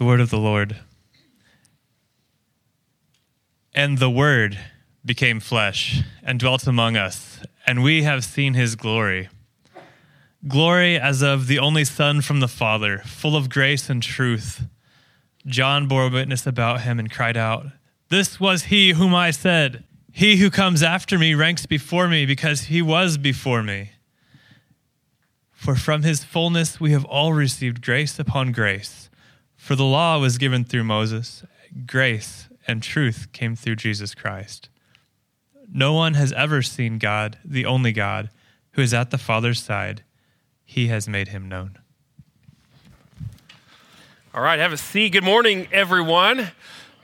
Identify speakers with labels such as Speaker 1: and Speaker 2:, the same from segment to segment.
Speaker 1: The word of the Lord. And the Word became flesh and dwelt among us, and we have seen his glory. Glory as of the only Son from the Father, full of grace and truth. John bore witness about him and cried out, This was he whom I said, He who comes after me ranks before me because he was before me. For from his fullness we have all received grace upon grace. For the law was given through Moses, grace and truth came through Jesus Christ. No one has ever seen God, the only God, who is at the Father's side. He has made him known.
Speaker 2: All right, have a seat. Good morning, everyone.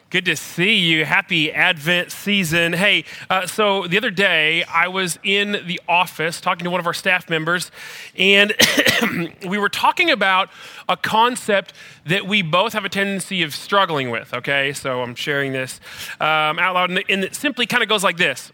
Speaker 2: Good to see you. Happy Advent season. Hey, uh, so the other day I was in the office talking to one of our staff members, and we were talking about a concept that we both have a tendency of struggling with. Okay, so I'm sharing this um, out loud, and it simply kind of goes like this.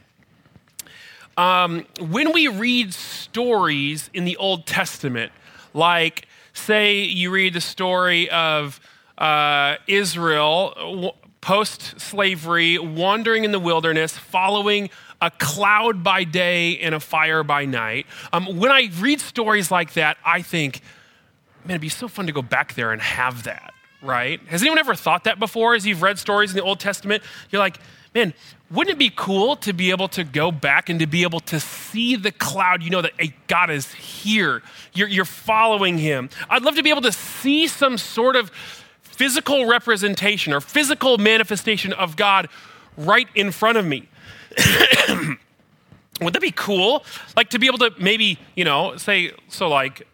Speaker 2: Um, when we read stories in the Old Testament, like, say, you read the story of uh, Israel post slavery, wandering in the wilderness, following a cloud by day and a fire by night. Um, when I read stories like that, I think, man, it'd be so fun to go back there and have that, right? Has anyone ever thought that before as you've read stories in the Old Testament? You're like, man, wouldn't it be cool to be able to go back and to be able to see the cloud? You know that hey, God is here. You're, you're following him. I'd love to be able to see some sort of physical representation or physical manifestation of God right in front of me. Would that be cool? Like to be able to maybe, you know, say, so like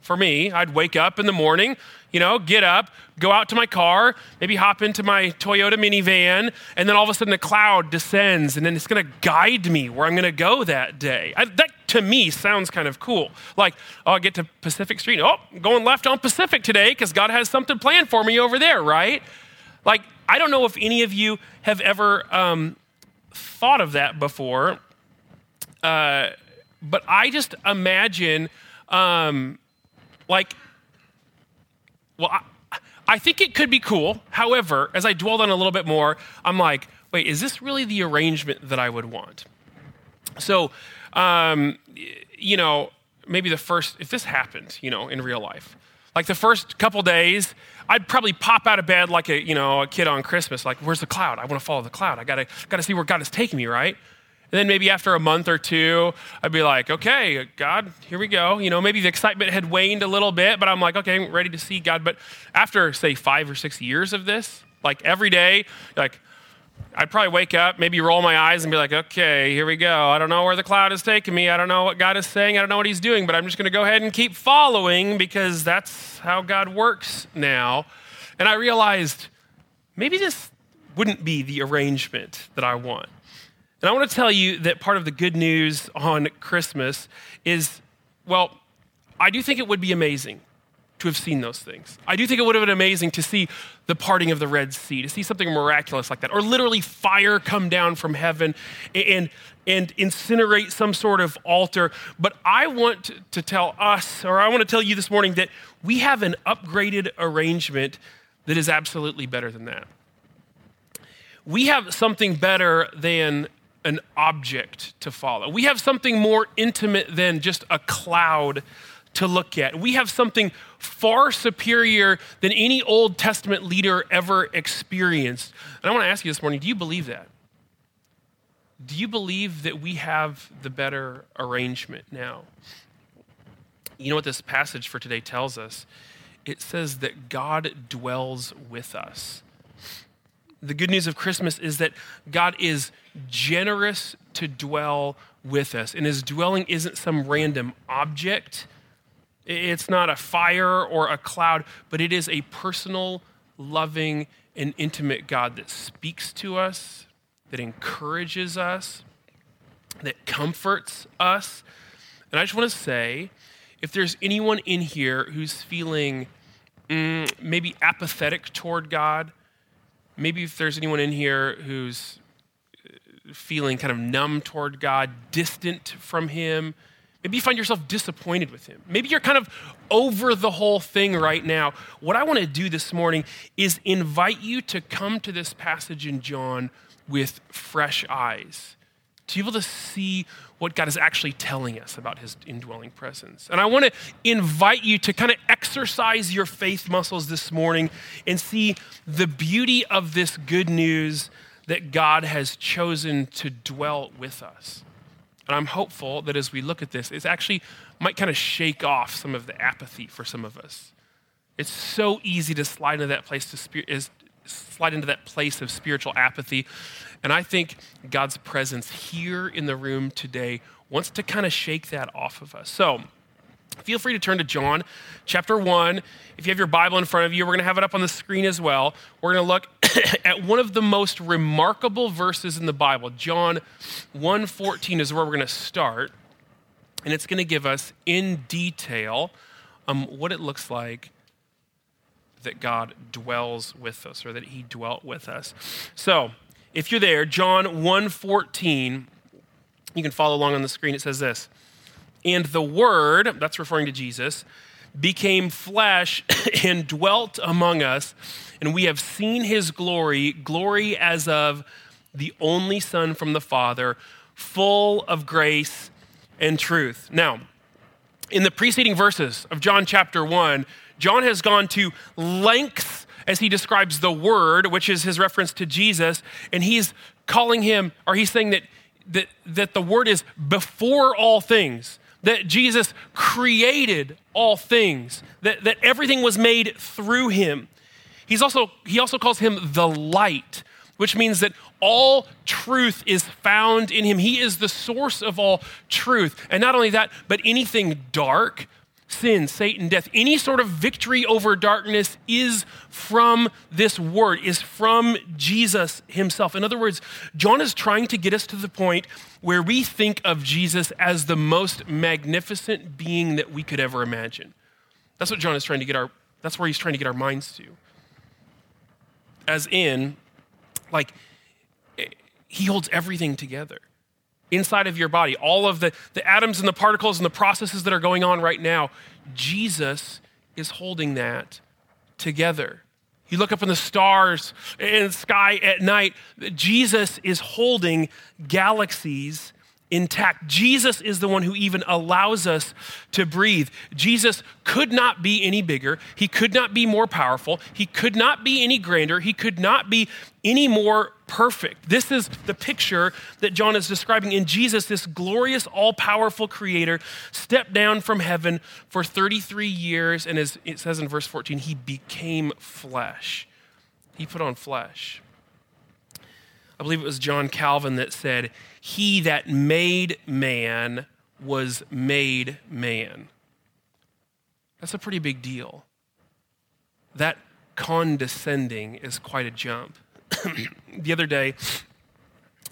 Speaker 2: for me, I'd wake up in the morning, you know, get up, go out to my car, maybe hop into my Toyota minivan, and then all of a sudden a cloud descends, and then it's going to guide me where I'm going to go that day. I, that to me sounds kind of cool. Like, oh, I get to Pacific Street. Oh, going left on Pacific today because God has something planned for me over there, right? Like, I don't know if any of you have ever um, thought of that before, uh, but I just imagine, um, like, well, I, I think it could be cool. However, as I dwelled on a little bit more, I'm like, wait, is this really the arrangement that I would want? So, um, you know, maybe the first, if this happened, you know, in real life, like the first couple days, I'd probably pop out of bed like a, you know, a kid on Christmas, like, where's the cloud? I want to follow the cloud. I gotta, gotta see where God is taking me, right? And then maybe after a month or two, I'd be like, okay, God, here we go. You know, maybe the excitement had waned a little bit, but I'm like, okay, I'm ready to see God. But after, say, five or six years of this, like every day, like, I'd probably wake up, maybe roll my eyes and be like, okay, here we go. I don't know where the cloud is taking me. I don't know what God is saying. I don't know what He's doing, but I'm just going to go ahead and keep following because that's how God works now. And I realized maybe this wouldn't be the arrangement that I want. And I want to tell you that part of the good news on Christmas is, well, I do think it would be amazing to have seen those things. I do think it would have been amazing to see the parting of the Red Sea, to see something miraculous like that, or literally fire come down from heaven and, and incinerate some sort of altar. But I want to tell us, or I want to tell you this morning, that we have an upgraded arrangement that is absolutely better than that. We have something better than an object to follow. We have something more intimate than just a cloud to look at. We have something far superior than any Old Testament leader ever experienced. And I want to ask you this morning do you believe that? Do you believe that we have the better arrangement now? You know what this passage for today tells us? It says that God dwells with us. The good news of Christmas is that God is generous to dwell with us. And his dwelling isn't some random object, it's not a fire or a cloud, but it is a personal, loving, and intimate God that speaks to us, that encourages us, that comforts us. And I just want to say if there's anyone in here who's feeling mm, maybe apathetic toward God, maybe if there's anyone in here who's uh, feeling kind of numb toward God, distant from Him, Maybe you find yourself disappointed with him. Maybe you're kind of over the whole thing right now. What I want to do this morning is invite you to come to this passage in John with fresh eyes, to be able to see what God is actually telling us about his indwelling presence. And I want to invite you to kind of exercise your faith muscles this morning and see the beauty of this good news that God has chosen to dwell with us. And I'm hopeful that as we look at this, it actually might kind of shake off some of the apathy for some of us. It's so easy to slide into that place to spirit is slide into that place of spiritual apathy. And I think God's presence here in the room today wants to kind of shake that off of us. So feel free to turn to John chapter 1. If you have your Bible in front of you, we're going to have it up on the screen as well. We're going to look at one of the most remarkable verses in the Bible. John 1:14 is where we're going to start, and it's going to give us in detail um, what it looks like that God dwells with us or that he dwelt with us. So, if you're there, John 1:14, you can follow along on the screen. It says this. And the Word, that's referring to Jesus, became flesh and dwelt among us, and we have seen his glory, glory as of the only Son from the Father, full of grace and truth. Now, in the preceding verses of John chapter 1, John has gone to lengths as he describes the Word, which is his reference to Jesus, and he's calling him, or he's saying that, that, that the Word is before all things that Jesus created all things, that, that everything was made through him. He's also, he also calls him the light, which means that all truth is found in him. He is the source of all truth. And not only that, but anything dark, sin, Satan, death, any sort of victory over darkness is from this word, is from Jesus himself. In other words, John is trying to get us to the point where we think of Jesus as the most magnificent being that we could ever imagine. That's what John is trying to get our that's where he's trying to get our minds to. As in like he holds everything together inside of your body, all of the, the atoms and the particles and the processes that are going on right now, Jesus is holding that together. You look up in the stars the sky at night, Jesus is holding galaxies intact. Jesus is the one who even allows us to breathe. Jesus could not be any bigger. He could not be more powerful. He could not be any grander. He could not be any more perfect. This is the picture that John is describing in Jesus, this glorious, all powerful creator, stepped down from heaven for 33 years. And as it says in verse 14, he became flesh. He put on flesh. I believe it was John Calvin that said, He that made man was made man. That's a pretty big deal. That condescending is quite a jump. the other day,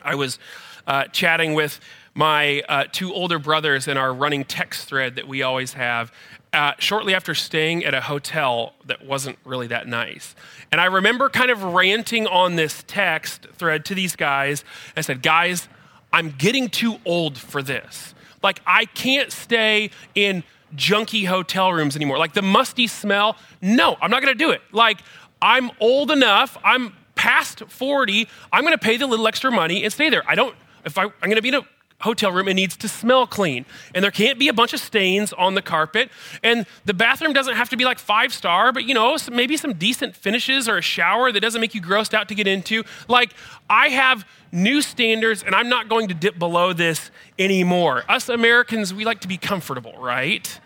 Speaker 2: I was uh, chatting with my uh, two older brothers in our running text thread that we always have, uh, shortly after staying at a hotel that wasn't really that nice. And I remember kind of ranting on this text thread to these guys. I said, Guys, I'm getting too old for this. Like, I can't stay in junky hotel rooms anymore. Like, the musty smell, no, I'm not gonna do it. Like, I'm old enough, I'm past 40, I'm gonna pay the little extra money and stay there. I don't, if I, I'm gonna be in a hotel room, it needs to smell clean. And there can't be a bunch of stains on the carpet. And the bathroom doesn't have to be like five star, but you know, maybe some decent finishes or a shower that doesn't make you grossed out to get into. Like, I have new standards and I'm not going to dip below this anymore. Us Americans, we like to be comfortable, right?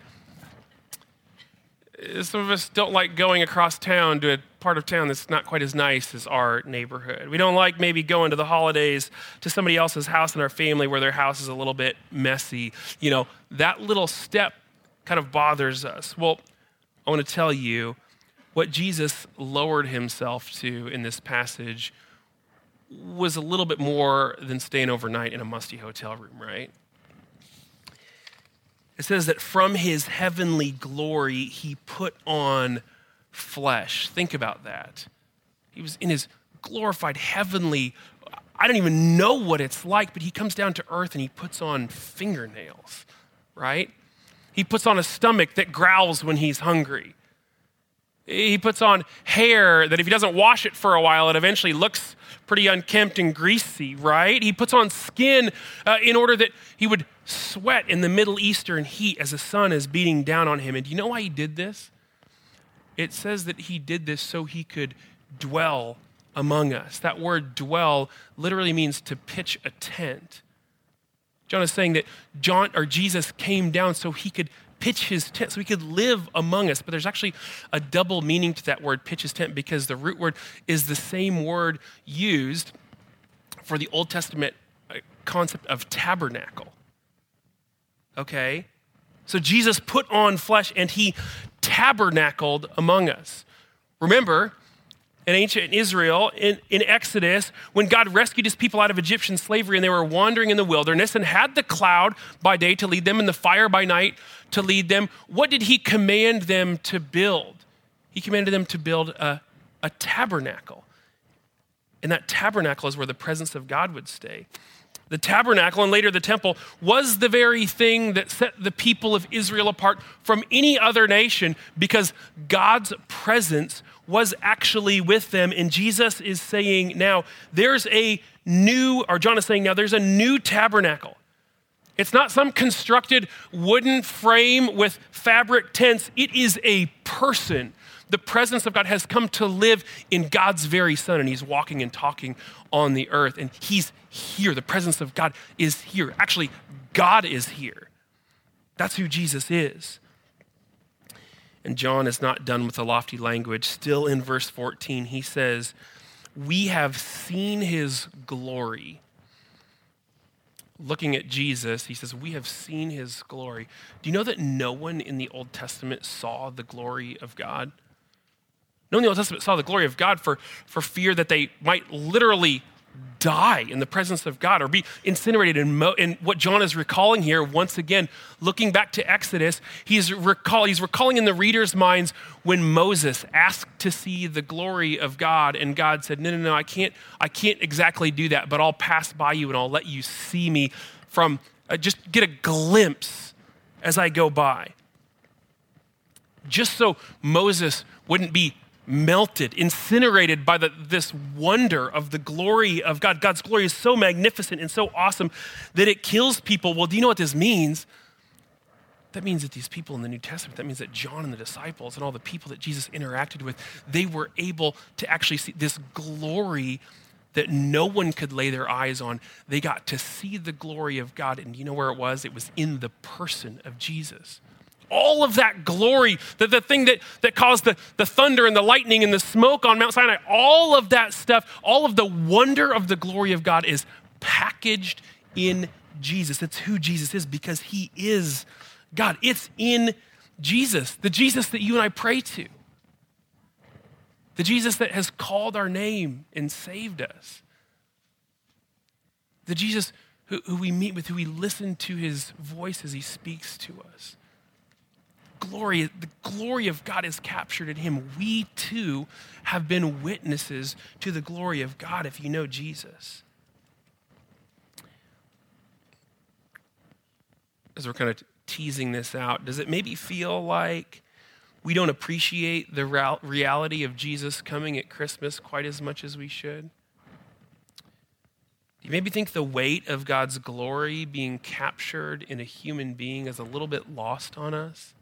Speaker 2: Some of us don't like going across town to a part of town that's not quite as nice as our neighborhood. We don't like maybe going to the holidays to somebody else's house in our family where their house is a little bit messy. You know, that little step kind of bothers us. Well, I want to tell you what Jesus lowered himself to in this passage was a little bit more than staying overnight in a musty hotel room, right? It says that from his heavenly glory, he put on flesh. Think about that. He was in his glorified heavenly, I don't even know what it's like, but he comes down to earth and he puts on fingernails. right? He puts on a stomach that growls when he's hungry. He puts on hair that if he doesn't wash it for a while, it eventually looks pretty unkempt and greasy, right? He puts on skin uh, in order that he would sweat in the Middle Eastern heat as the sun is beating down on him. And do you know why he did this? It says that he did this so he could dwell among us. That word dwell literally means to pitch a tent. John is saying that John or Jesus came down so he could pitch his tent, so he could live among us. But there's actually a double meaning to that word, pitch his tent, because the root word is the same word used for the Old Testament uh, concept of tabernacle. Okay? So Jesus put on flesh and he tabernacled among us. Remember, in ancient Israel, in, in Exodus, when God rescued his people out of Egyptian slavery and they were wandering in the wilderness and had the cloud by day to lead them and the fire by night to lead them, what did he command them to build? He commanded them to build a, a tabernacle. And that tabernacle is where the presence of God would stay. The tabernacle and later the temple was the very thing that set the people of Israel apart from any other nation because God's presence was actually with them. And Jesus is saying now, there's a new, or John is saying now, there's a new tabernacle. It's not some constructed wooden frame with fabric tents, it is a person. The presence of God has come to live in God's very Son, and He's walking and talking on the earth. And He's here. The presence of God is here. Actually, God is here. That's who Jesus is. And John is not done with the lofty language. Still in verse 14, he says, We have seen his glory. Looking at Jesus, he says, We have seen his glory. Do you know that no one in the Old Testament saw the glory of God? No one in the Old Testament saw the glory of God for, for fear that they might literally die in the presence of God or be incinerated. And, mo- and what John is recalling here, once again, looking back to Exodus, he's, recall, he's recalling in the reader's minds when Moses asked to see the glory of God, and God said, No, no, no, I can't, I can't exactly do that, but I'll pass by you and I'll let you see me from, uh, just get a glimpse as I go by. Just so Moses wouldn't be melted, incinerated by the, this wonder of the glory of God. God's glory is so magnificent and so awesome that it kills people. Well, do you know what this means? That means that these people in the New Testament, that means that John and the disciples and all the people that Jesus interacted with, they were able to actually see this glory that no one could lay their eyes on. They got to see the glory of God. And you know where it was? It was in the person of Jesus all of that glory, the, the thing that, that caused the, the thunder and the lightning and the smoke on Mount Sinai, all of that stuff, all of the wonder of the glory of God is packaged in Jesus. It's who Jesus is because he is God. It's in Jesus, the Jesus that you and I pray to, the Jesus that has called our name and saved us, the Jesus who, who we meet with, who we listen to his voice as he speaks to us glory, the glory of God is captured in him. We too have been witnesses to the glory of God if you know Jesus. As we're kind of teasing this out, does it maybe feel like we don't appreciate the reality of Jesus coming at Christmas quite as much as we should? You maybe think the weight of God's glory being captured in a human being is a little bit lost on us?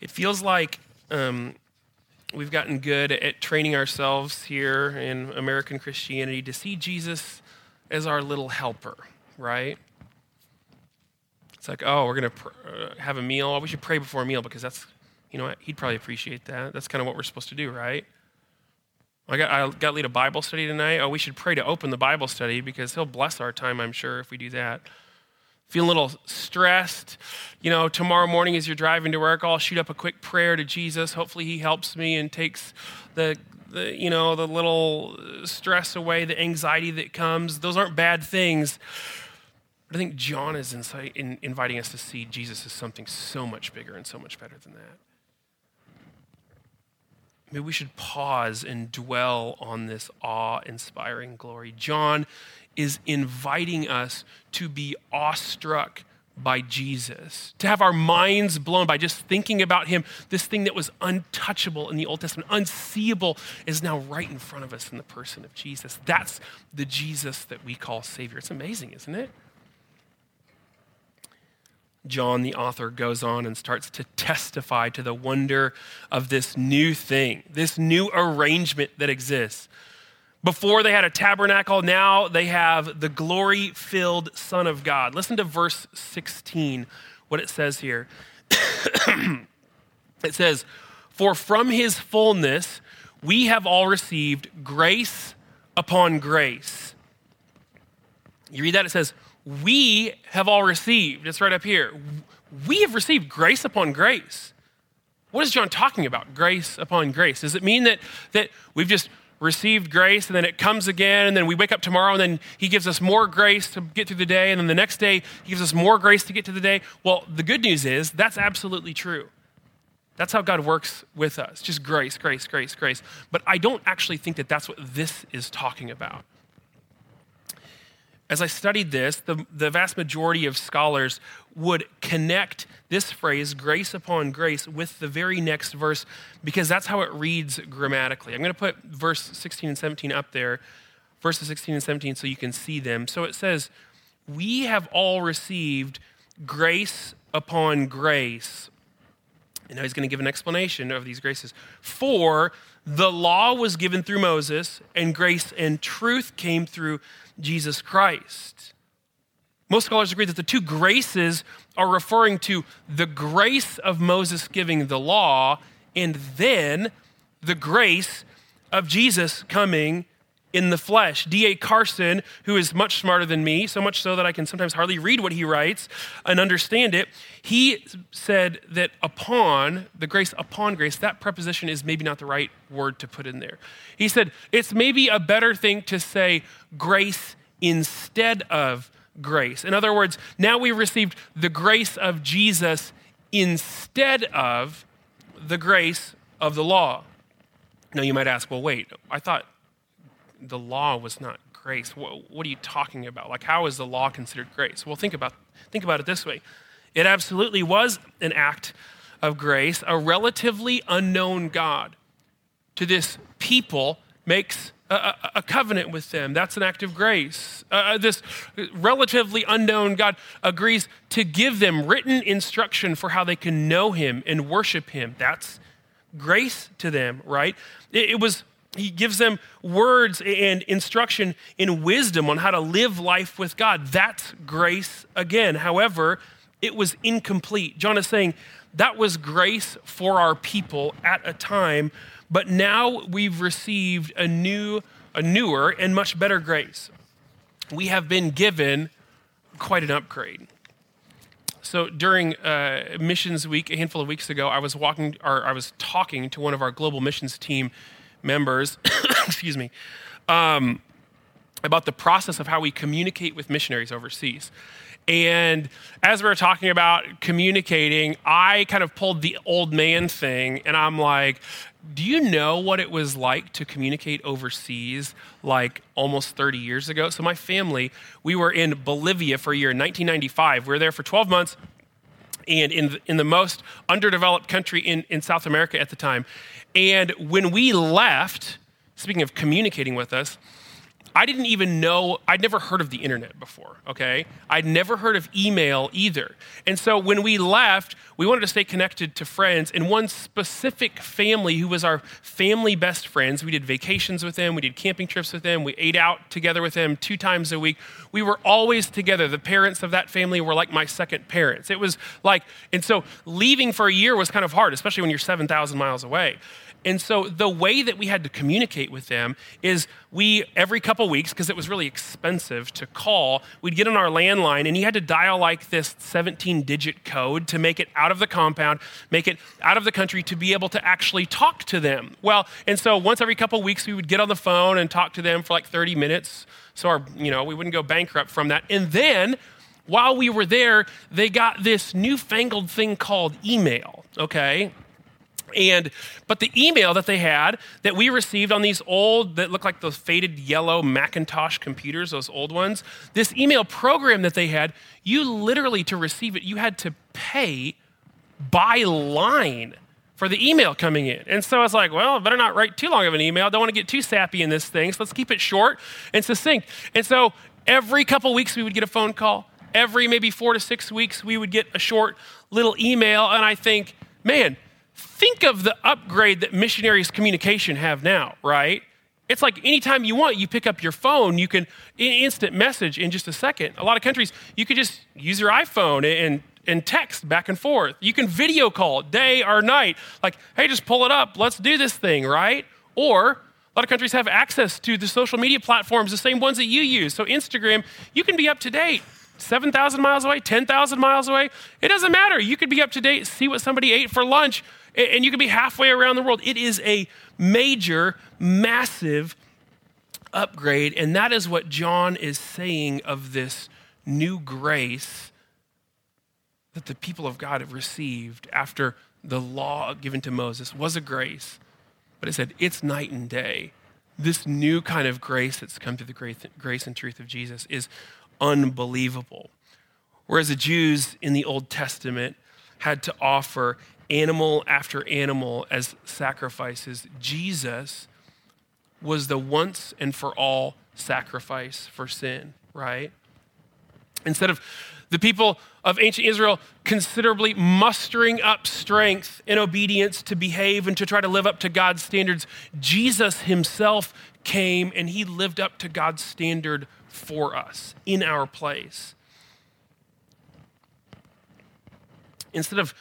Speaker 2: It feels like um, we've gotten good at training ourselves here in American Christianity to see Jesus as our little helper, right? It's like, oh, we're going to pr- uh, have a meal. Oh, we should pray before a meal because that's, you know, he'd probably appreciate that. That's kind of what we're supposed to do, right? I got, I got to lead a Bible study tonight. Oh, we should pray to open the Bible study because he'll bless our time, I'm sure, if we do that feeling a little stressed, you know, tomorrow morning as you're driving to work, I'll shoot up a quick prayer to Jesus. Hopefully, He helps me and takes the, the you know, the little stress away, the anxiety that comes. Those aren't bad things. But I think John is in, inviting us to see Jesus as something so much bigger and so much better than that. Maybe we should pause and dwell on this awe inspiring glory. John is inviting us to be awestruck by Jesus, to have our minds blown by just thinking about him. This thing that was untouchable in the Old Testament, unseeable, is now right in front of us in the person of Jesus. That's the Jesus that we call Savior. It's amazing, isn't it? John, the author, goes on and starts to testify to the wonder of this new thing, this new arrangement that exists. Before they had a tabernacle, now they have the glory filled Son of God. Listen to verse 16, what it says here. it says, For from his fullness we have all received grace upon grace. You read that? It says, We have all received. It's right up here. We have received grace upon grace. What is John talking about? Grace upon grace. Does it mean that, that we've just received grace and then it comes again and then we wake up tomorrow and then he gives us more grace to get through the day and then the next day he gives us more grace to get to the day. Well the good news is that's absolutely true. That's how god works with us. Just grace grace grace grace. But i don't actually think that that's what this is talking about as I studied this, the, the vast majority of scholars would connect this phrase, grace upon grace, with the very next verse because that's how it reads grammatically. I'm going to put verse 16 and 17 up there, verses 16 and 17, so you can see them. So it says, We have all received grace upon grace. And now he's going to give an explanation of these graces. For the law was given through Moses, and grace and truth came through Jesus Christ. Most scholars agree that the two graces are referring to the grace of Moses giving the law and then the grace of Jesus coming in the flesh. D.A. Carson, who is much smarter than me, so much so that I can sometimes hardly read what he writes and understand it, he said that upon, the grace upon grace, that preposition is maybe not the right word to put in there. He said it's maybe a better thing to say grace instead of grace. In other words, now we received the grace of Jesus instead of the grace of the law. Now you might ask, well, wait, I thought the law was not grace. What, what, are you talking about? Like, how is the law considered grace? Well, think about, think about it this way it absolutely was an act of grace. A relatively unknown God to this people makes a, a, covenant with them. That's an act of grace. Uh, uh, this relatively unknown God agrees to give them written instruction for how they can know Him and worship Him. That's grace to them, right? It, it was he gives them words and instruction in wisdom on how to live life with God. That's grace again. However, it was incomplete. John is saying that was grace for our people at a time, but now we've received a new, a newer and much better grace. We have been given quite an upgrade. So during uh, missions week, a handful of weeks ago, I was walking, or I was talking to one of our global missions team members, excuse me, um, about the process of how we communicate with missionaries overseas. And as we were talking about communicating, I kind of pulled the old man thing, and I'm like, do you know what it was like to communicate overseas like almost 30 years ago? So, my family, we were in Bolivia for a year in 1995. We were there for 12 months and in, in the most underdeveloped country in, in South America at the time. And when we left, speaking of communicating with us, I didn't even know, I'd never heard of the internet before, okay? I'd never heard of email either. And so when we left, we wanted to stay connected to friends. And one specific family who was our family best friends, we did vacations with them, we did camping trips with them, we ate out together with them two times a week. We were always together. The parents of that family were like my second parents. It was like, and so leaving for a year was kind of hard, especially when you're 7,000 miles away. And so the way that we had to communicate with them is we, every couple weeks, because it was really expensive to call, we'd get on our landline and you had to dial like this 17 digit code to make it out of the compound, make it out of the country to be able to actually talk to them. Well, and so once every couple weeks, we would get on the phone and talk to them for like 30 minutes. So our, you know, we wouldn't go bankrupt from that. And then while we were there, they got this newfangled thing called email, okay? And but the email that they had that we received on these old that looked like those faded yellow Macintosh computers, those old ones, this email program that they had, you literally to receive it, you had to pay by line for the email coming in. And so I was like, well, I better not write too long of an email. I don't want to get too sappy in this thing. So let's keep it short and succinct. And so every couple weeks we would get a phone call. Every maybe four to six weeks we would get a short little email. And I think, man, think of the upgrade that missionaries communication have now, right? It's like anytime you want, you pick up your phone, you can instant message in just a second. A lot of countries, you could just use your iPhone and and text back and forth. You can video call day or night. Like, hey, just pull it up. Let's do this thing, right? Or a lot of countries have access to the social media platforms, the same ones that you use. So, Instagram, you can be up to date 7,000 miles away, 10,000 miles away. It doesn't matter. You could be up to date, see what somebody ate for lunch, and you can be halfway around the world. It is a major, massive upgrade. And that is what John is saying of this new grace that the people of God have received after the law given to Moses was a grace, but it said it's night and day. This new kind of grace that's come through the grace and truth of Jesus is unbelievable. Whereas the Jews in the Old Testament had to offer animal after animal as sacrifices, Jesus was the once and for all sacrifice for sin, right? Instead of the people of ancient Israel considerably mustering up strength and obedience to behave and to try to live up to God's standards. Jesus himself came and he lived up to God's standard for us in our place. Instead of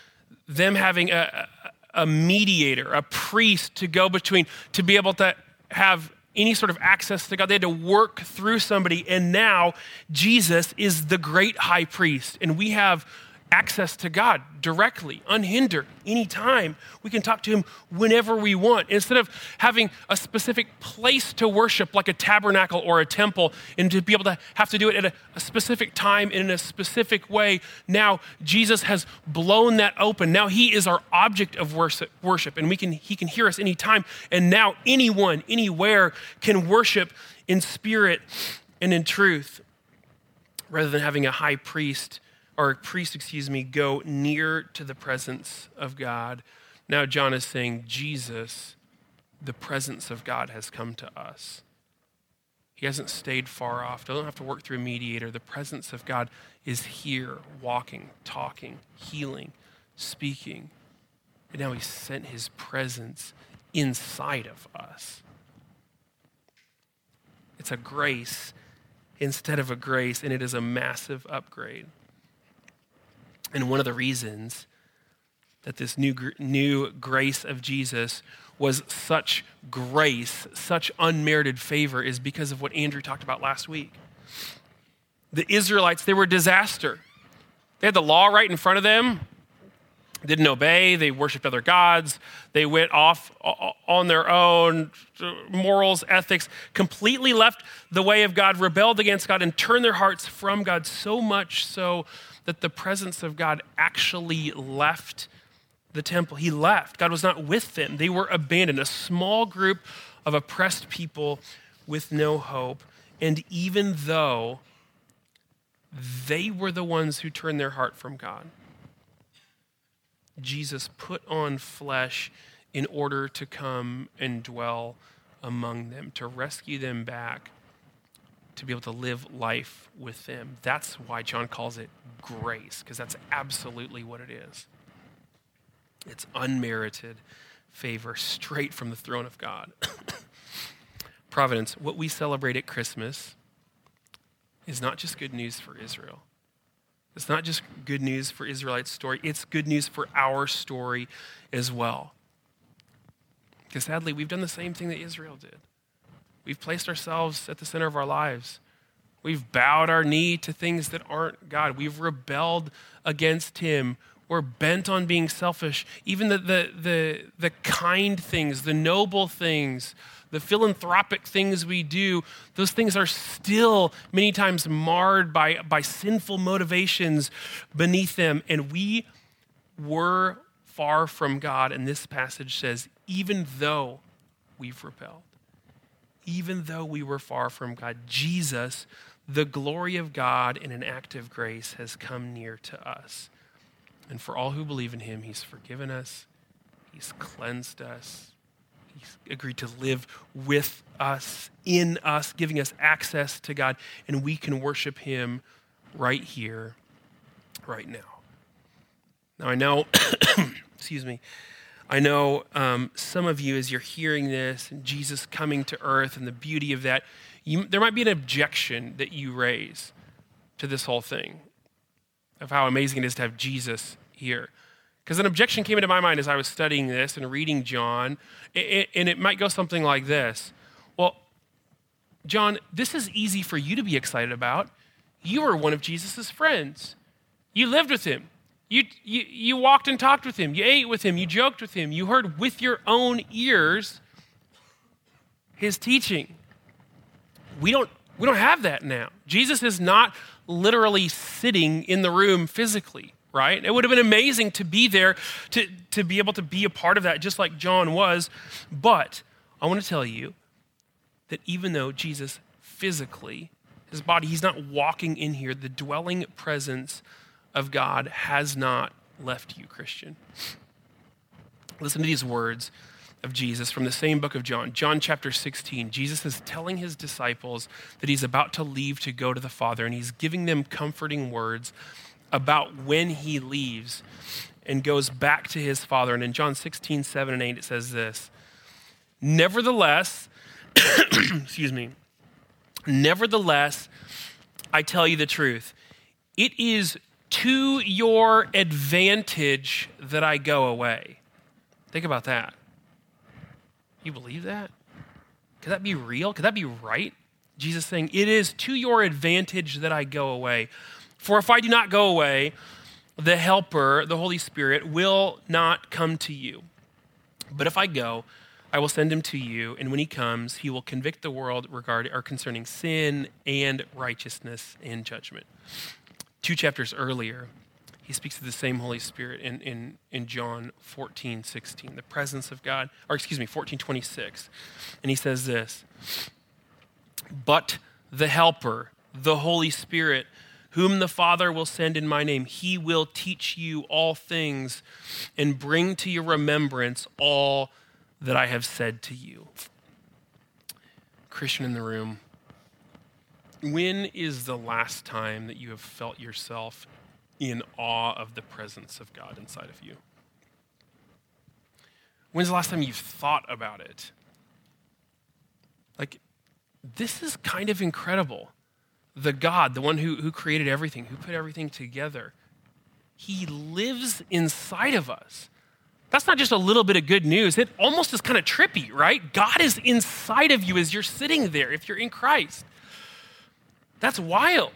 Speaker 2: them having a, a mediator, a priest to go between, to be able to have any sort of access to God. They had to work through somebody. And now Jesus is the great high priest. And we have access to God directly, unhindered, anytime. We can talk to Him whenever we want. Instead of having a specific place to worship, like a tabernacle or a temple, and to be able to have to do it at a, a specific time in a specific way, now Jesus has blown that open. Now He is our object of worship, worship and we can, He can hear us anytime. And now anyone, anywhere can worship in spirit and in truth rather than having a high priest or priest, excuse me, go near to the presence of God. Now, John is saying, Jesus, the presence of God has come to us. He hasn't stayed far off. Don't have to work through a mediator. The presence of God is here, walking, talking, healing, speaking. And now He sent His presence inside of us. It's a grace instead of a grace, and it is a massive upgrade. And one of the reasons that this new, new grace of Jesus was such grace, such unmerited favor, is because of what Andrew talked about last week. The Israelites, they were a disaster. They had the law right in front of them, didn't obey, they worshiped other gods, they went off on their own morals, ethics, completely left the way of God, rebelled against God, and turned their hearts from God so much so that the presence of God actually left the temple. He left. God was not with them. They were abandoned, a small group of oppressed people with no hope. And even though they were the ones who turned their heart from God, Jesus put on flesh in order to come and dwell among them, to rescue them back to be able to live life with them. That's why John calls it grace, because that's absolutely what it is. It's unmerited favor straight from the throne of God. Providence, what we celebrate at Christmas is not just good news for Israel. It's not just good news for Israelites' story, it's good news for our story as well. Because sadly, we've done the same thing that Israel did. We've placed ourselves at the center of our lives. We've bowed our knee to things that aren't God. We've rebelled against Him. We're bent on being selfish. Even the, the, the, the kind things, the noble things, the philanthropic things we do, those things are still many times marred by, by sinful motivations beneath them. And we were far from God. And this passage says, even though we've repelled, even though we were far from God, Jesus, the glory of God in an act of grace, has come near to us. And for all who believe in him, he's forgiven us, he's cleansed us, he's agreed to live with us, in us, giving us access to God, and we can worship him right here, right now. Now, I know, excuse me, I know um, some of you, as you're hearing this and Jesus coming to earth and the beauty of that, you, there might be an objection that you raise to this whole thing of how amazing it is to have Jesus here. Because an objection came into my mind as I was studying this and reading John, and it might go something like this Well, John, this is easy for you to be excited about. You were one of Jesus' friends, you lived with him. You, you, you walked and talked with him. You ate with him. You joked with him. You heard with your own ears his teaching. We don't, we don't have that now. Jesus is not literally sitting in the room physically, right? It would have been amazing to be there, to, to be able to be a part of that, just like John was. But I want to tell you that even though Jesus physically, his body, he's not walking in here, the dwelling presence of God has not left you, Christian. Listen to these words of Jesus from the same book of John, John chapter 16. Jesus is telling his disciples that he's about to leave to go to the Father, and he's giving them comforting words about when he leaves and goes back to his Father. And in John 16, 7 and 8, it says this Nevertheless, excuse me, nevertheless, I tell you the truth. It is to your advantage that I go away. Think about that. You believe that? Could that be real? Could that be right? Jesus saying, It is to your advantage that I go away. For if I do not go away, the Helper, the Holy Spirit, will not come to you. But if I go, I will send him to you, and when he comes, he will convict the world regarding or concerning sin and righteousness and judgment two chapters earlier, he speaks of the same Holy Spirit in, in, in John 14, 16, the presence of God, or excuse me, 14, 26. And he says this But the Helper, the Holy Spirit, whom the Father will send in my name, he will teach you all things and bring to your remembrance all that I have said to you. Christian in the room, when is the last time that you have felt yourself in awe of the presence of God inside of you? When's the last time you've thought about it? Like, this is kind of incredible. The God, the one who, who created everything, who put everything together, he lives inside of us. That's not just a little bit of good news. It almost is kind of trippy, right? God is inside of you as you're sitting there if you're in Christ. That's wild.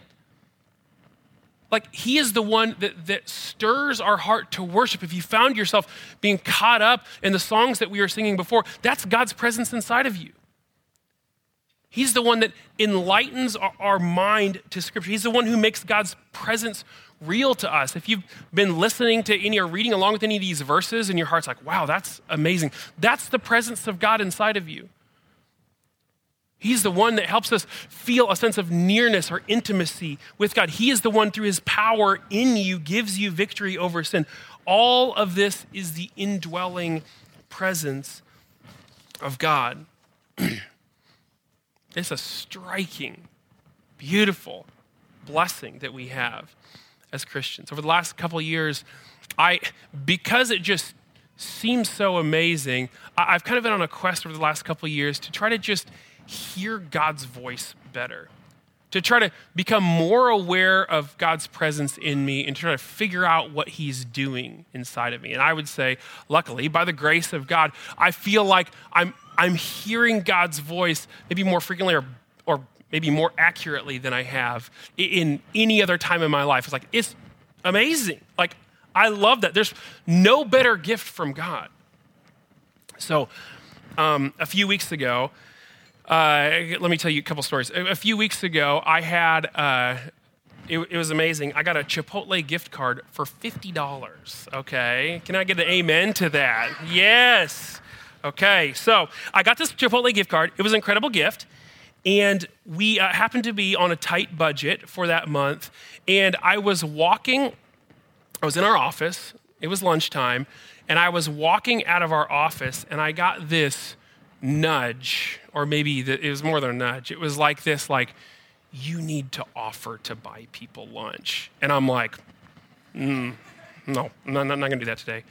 Speaker 2: Like, he is the one that, that stirs our heart to worship. If you found yourself being caught up in the songs that we were singing before, that's God's presence inside of you. He's the one that enlightens our, our mind to Scripture. He's the one who makes God's presence real to us. If you've been listening to any or reading along with any of these verses and your heart's like, wow, that's amazing, that's the presence of God inside of you. He's the one that helps us feel a sense of nearness or intimacy with God. He is the one through his power in you gives you victory over sin. All of this is the indwelling presence of God. it's a striking, beautiful blessing that we have as Christians. Over the last couple years, I because it just seems so amazing, I've kind of been on a quest over the last couple years to try to just hear God's voice better, to try to become more aware of God's presence in me and to try to figure out what He's doing inside of me. And I would say, luckily, by the grace of God, I feel like I'm, I'm hearing God's voice maybe more frequently or, or maybe more accurately than I have in any other time in my life. It's like, it's amazing. Like, I love that. There's no better gift from God. So, um, a few weeks ago, uh, let me tell you a couple stories. A, a few weeks ago, I had uh, it, it was amazing. I got a Chipotle gift card for $50. Okay. Can I get an amen to that? Yes. Okay. So I got this Chipotle gift card. It was an incredible gift. And we uh, happened to be on a tight budget for that month. And I was walking, I was in our office, it was lunchtime, and I was walking out of our office, and I got this nudge, or maybe the, it was more than a nudge. It was like this, like, you need to offer to buy people lunch. And I'm like, mm, no, I'm not, not going to do that today.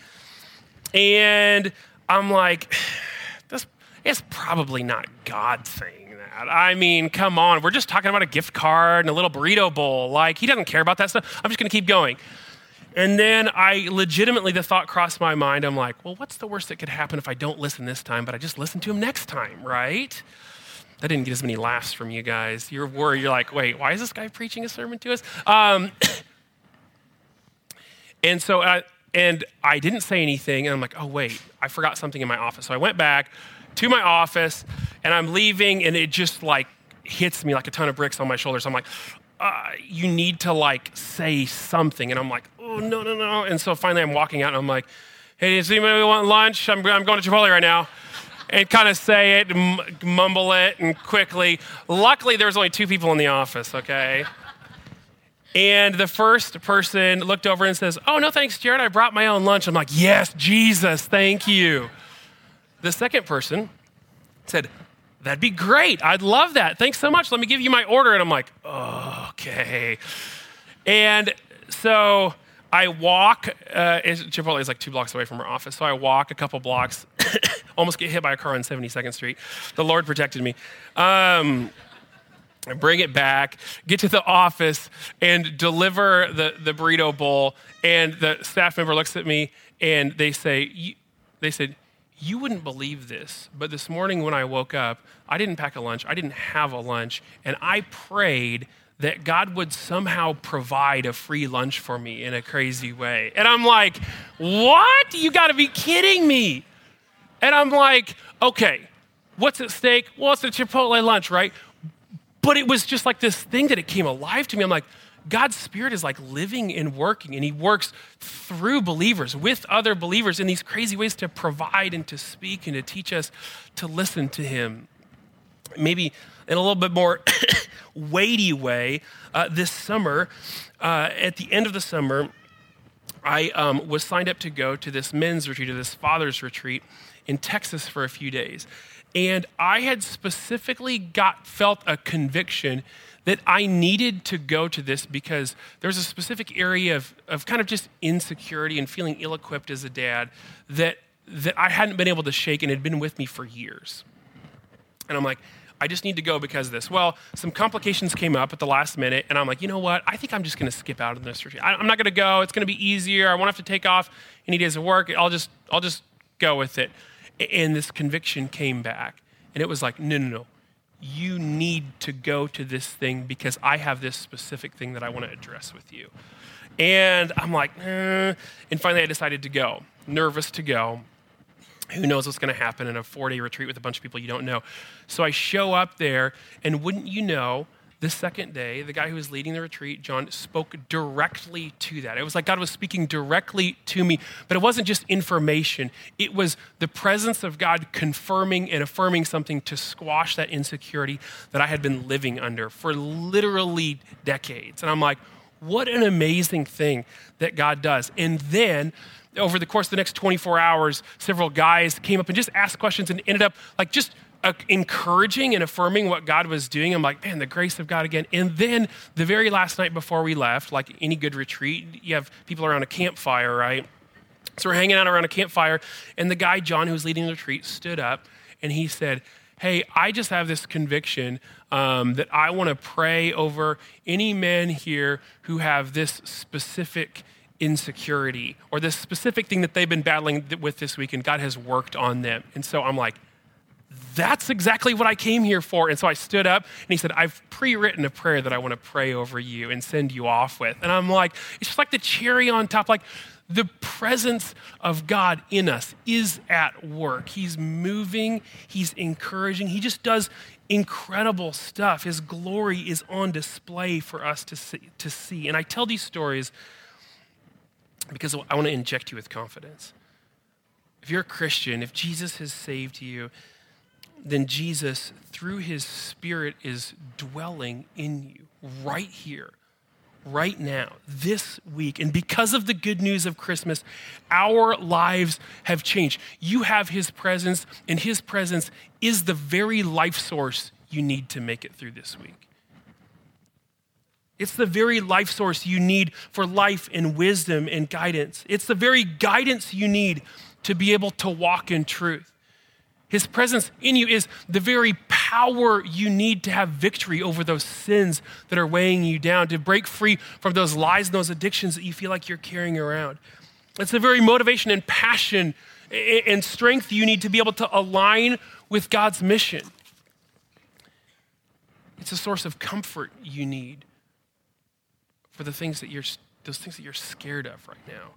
Speaker 2: And I'm like, this is probably not God saying that. I mean, come on, we're just talking about a gift card and a little burrito bowl. Like, he doesn't care about that stuff. I'm just going to keep going. And then I legitimately, the thought crossed my mind. I'm like, well, what's the worst that could happen if I don't listen this time, but I just listen to him next time, right? That didn't get as many laughs from you guys. You're worried. You're like, wait, why is this guy preaching a sermon to us? Um, and so, I, uh, and I didn't say anything. And I'm like, oh, wait, I forgot something in my office. So I went back to my office and I'm leaving, and it just like hits me like a ton of bricks on my shoulders. I'm like, uh, you need to like say something. And I'm like, oh, no, no, no. And so finally I'm walking out and I'm like, hey, does anybody want lunch? I'm, I'm going to Chipotle right now. And kind of say it, m- mumble it, and quickly. Luckily, there was only two people in the office, okay? And the first person looked over and says, Oh, no, thanks, Jared. I brought my own lunch. I'm like, Yes, Jesus, thank you. The second person said, That'd be great. I'd love that. Thanks so much. Let me give you my order. And I'm like, okay. And so I walk, uh, Chipotle is like two blocks away from our office. So I walk a couple blocks, almost get hit by a car on 72nd Street. The Lord protected me. Um, bring it back, get to the office, and deliver the, the burrito bowl. And the staff member looks at me and they say, they said, you wouldn't believe this, but this morning when I woke up, I didn't pack a lunch, I didn't have a lunch, and I prayed that God would somehow provide a free lunch for me in a crazy way. And I'm like, what? You gotta be kidding me. And I'm like, okay, what's at stake? Well, it's a Chipotle lunch, right? But it was just like this thing that it came alive to me. I'm like, God's Spirit is like living and working, and He works through believers, with other believers in these crazy ways to provide and to speak and to teach us to listen to Him. Maybe in a little bit more weighty way, uh, this summer, uh, at the end of the summer, I um, was signed up to go to this men's retreat, to this father's retreat in Texas for a few days. And I had specifically got felt a conviction that I needed to go to this because there's a specific area of, of kind of just insecurity and feeling ill equipped as a dad that, that I hadn't been able to shake and had been with me for years. And I'm like, I just need to go because of this. Well, some complications came up at the last minute, and I'm like, you know what? I think I'm just going to skip out of this retreat. I'm not going to go. It's going to be easier. I won't have to take off any days of work. I'll just, I'll just go with it. And this conviction came back, and it was like, no, no, no you need to go to this thing because I have this specific thing that I want to address with you. And I'm like, eh. and finally I decided to go, nervous to go. Who knows what's going to happen in a four day retreat with a bunch of people you don't know? So I show up there, and wouldn't you know, the second day, the guy who was leading the retreat, John, spoke directly to that. It was like God was speaking directly to me, but it wasn't just information. It was the presence of God confirming and affirming something to squash that insecurity that I had been living under for literally decades. And I'm like, what an amazing thing that God does. And then over the course of the next 24 hours, several guys came up and just asked questions and ended up like just uh, encouraging and affirming what God was doing. I'm like, man, the grace of God again. And then the very last night before we left, like any good retreat, you have people around a campfire, right? So we're hanging out around a campfire, and the guy, John, who was leading the retreat, stood up and he said, Hey, I just have this conviction um, that I want to pray over any men here who have this specific insecurity or this specific thing that they've been battling with this week, and God has worked on them. And so I'm like, that's exactly what I came here for. And so I stood up and he said, I've pre written a prayer that I want to pray over you and send you off with. And I'm like, it's just like the cherry on top. Like, the presence of God in us is at work. He's moving, He's encouraging. He just does incredible stuff. His glory is on display for us to see. To see. And I tell these stories because I want to inject you with confidence. If you're a Christian, if Jesus has saved you, then Jesus, through his Spirit, is dwelling in you right here, right now, this week. And because of the good news of Christmas, our lives have changed. You have his presence, and his presence is the very life source you need to make it through this week. It's the very life source you need for life and wisdom and guidance. It's the very guidance you need to be able to walk in truth. His presence in you is the very power you need to have victory over those sins that are weighing you down, to break free from those lies and those addictions that you feel like you're carrying around. It's the very motivation and passion and strength you need to be able to align with God's mission. It's a source of comfort you need for the things that you're those things that you're scared of right now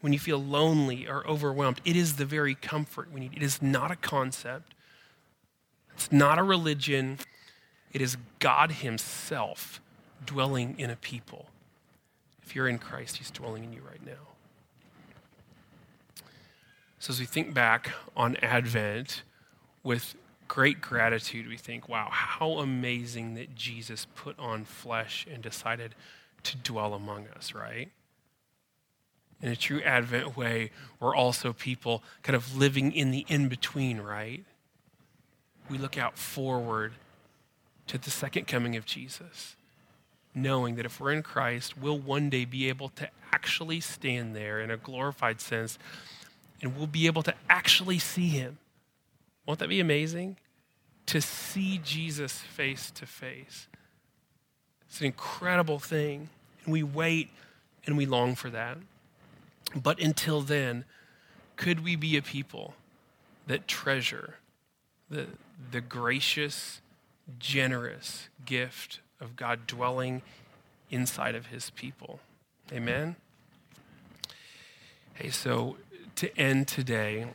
Speaker 2: when you feel lonely or overwhelmed. It is the very comfort we need. It is not a concept, it's not a religion. It is God Himself dwelling in a people. If you're in Christ, He's dwelling in you right now. So, as we think back on Advent with great gratitude, we think, wow, how amazing that Jesus put on flesh and decided to dwell among us, right? in a true Advent way, we're also people kind of living in the in between, right? We look out forward to the second coming of Jesus, knowing that if we're in Christ, we'll one day be able to actually stand there in a glorified sense and we'll be able to actually see him. Won't that be amazing? To see Jesus face to face. It's an incredible thing. And we wait and we long for that. But until then, could we be a people that treasure the, the gracious, generous gift of God dwelling inside of his people? Amen? Hey, so to end today,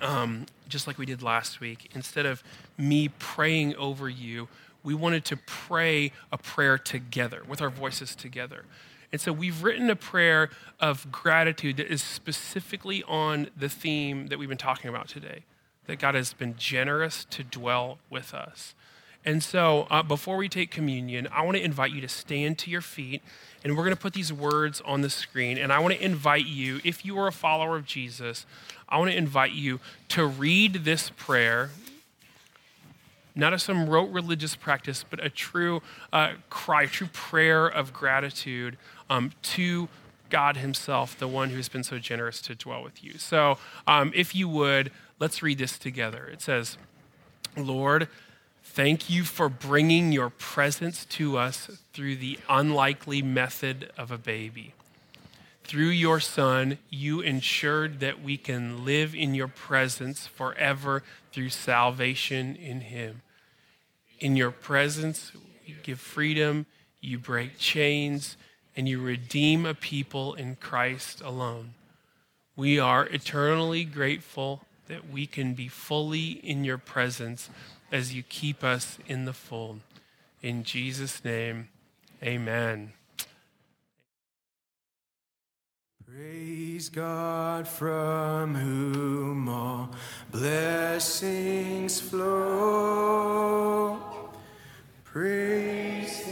Speaker 2: um, just like we did last week, instead of me praying over you, we wanted to pray a prayer together with our voices together. And so we've written a prayer of gratitude that is specifically on the theme that we've been talking about today that God has been generous to dwell with us. And so, uh, before we take communion, I want to invite you to stand to your feet, and we're going to put these words on the screen. And I want to invite you, if you are a follower of Jesus, I want to invite you to read this prayer not as some rote religious practice, but a true uh, cry, a true prayer of gratitude um, to God Himself, the one who's been so generous to dwell with you. So, um, if you would, let's read this together. It says, Lord, thank you for bringing your presence to us through the unlikely method of a baby. Through your Son, you ensured that we can live in your presence forever through salvation in Him. In your presence, you give freedom, you break chains, and you redeem a people in Christ alone. We are eternally grateful that we can be fully in your presence as you keep us in the fold. In Jesus' name, amen.
Speaker 3: Praise God from whom all blessings flow. Praise